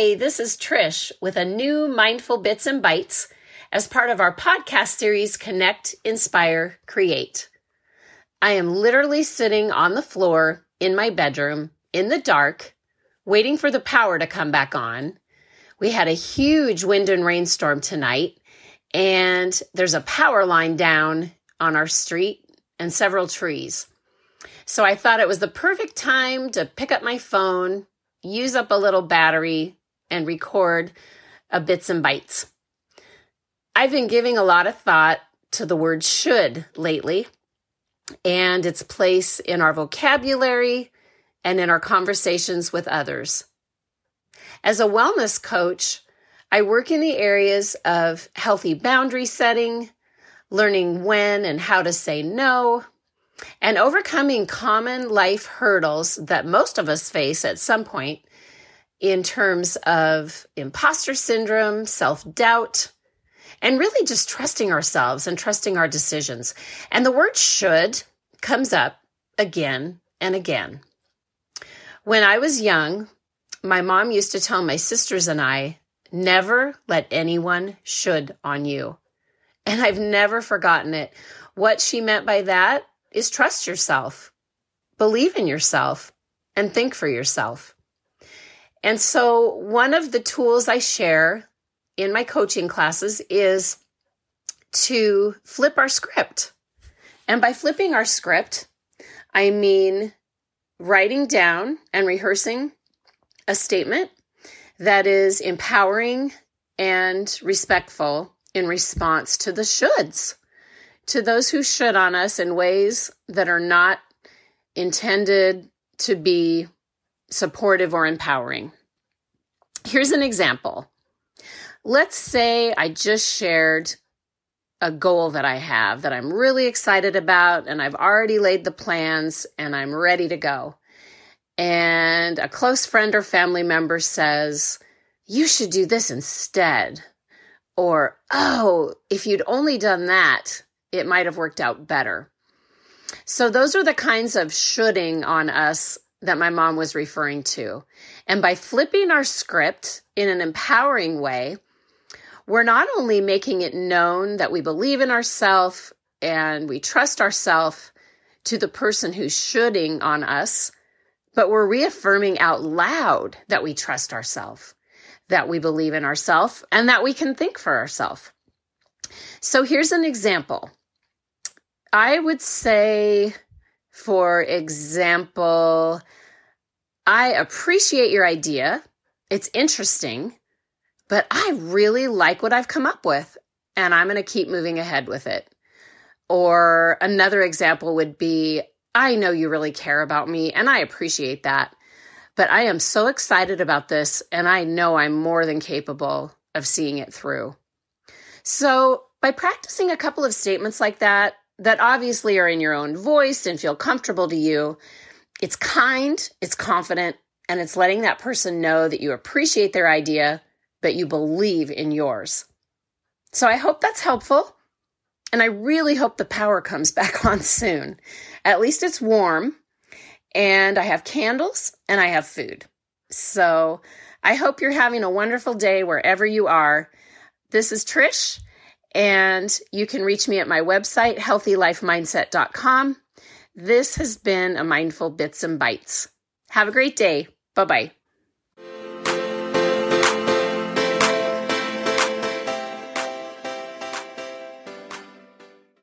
Hey, this is Trish with a new Mindful Bits and Bites as part of our podcast series Connect, Inspire, Create. I am literally sitting on the floor in my bedroom in the dark, waiting for the power to come back on. We had a huge wind and rainstorm tonight, and there's a power line down on our street and several trees. So I thought it was the perfect time to pick up my phone, use up a little battery, and record a bits and bites. I've been giving a lot of thought to the word should lately and its place in our vocabulary and in our conversations with others. As a wellness coach, I work in the areas of healthy boundary setting, learning when and how to say no, and overcoming common life hurdles that most of us face at some point in terms of imposter syndrome, self doubt, and really just trusting ourselves and trusting our decisions. And the word should comes up again and again. When I was young, my mom used to tell my sisters and I, never let anyone should on you. And I've never forgotten it. What she meant by that is trust yourself, believe in yourself, and think for yourself. And so, one of the tools I share in my coaching classes is to flip our script. And by flipping our script, I mean writing down and rehearsing a statement that is empowering and respectful in response to the shoulds, to those who should on us in ways that are not intended to be supportive or empowering. Here's an example. Let's say I just shared a goal that I have that I'm really excited about, and I've already laid the plans and I'm ready to go. And a close friend or family member says, You should do this instead. Or, Oh, if you'd only done that, it might have worked out better. So, those are the kinds of shoulding on us that my mom was referring to. And by flipping our script in an empowering way, we're not only making it known that we believe in ourselves and we trust ourselves to the person who's shooting on us, but we're reaffirming out loud that we trust ourselves, that we believe in ourselves, and that we can think for ourselves. So here's an example. I would say, for example, I appreciate your idea. It's interesting, but I really like what I've come up with, and I'm going to keep moving ahead with it. Or another example would be I know you really care about me, and I appreciate that. But I am so excited about this, and I know I'm more than capable of seeing it through. So, by practicing a couple of statements like that, that obviously are in your own voice and feel comfortable to you, it's kind, it's confident, and it's letting that person know that you appreciate their idea, but you believe in yours. So, I hope that's helpful. And I really hope the power comes back on soon. At least it's warm and I have candles and I have food. So I hope you're having a wonderful day wherever you are. This is Trish, and you can reach me at my website, healthylifemindset.com. This has been a Mindful Bits and Bites. Have a great day. Bye bye.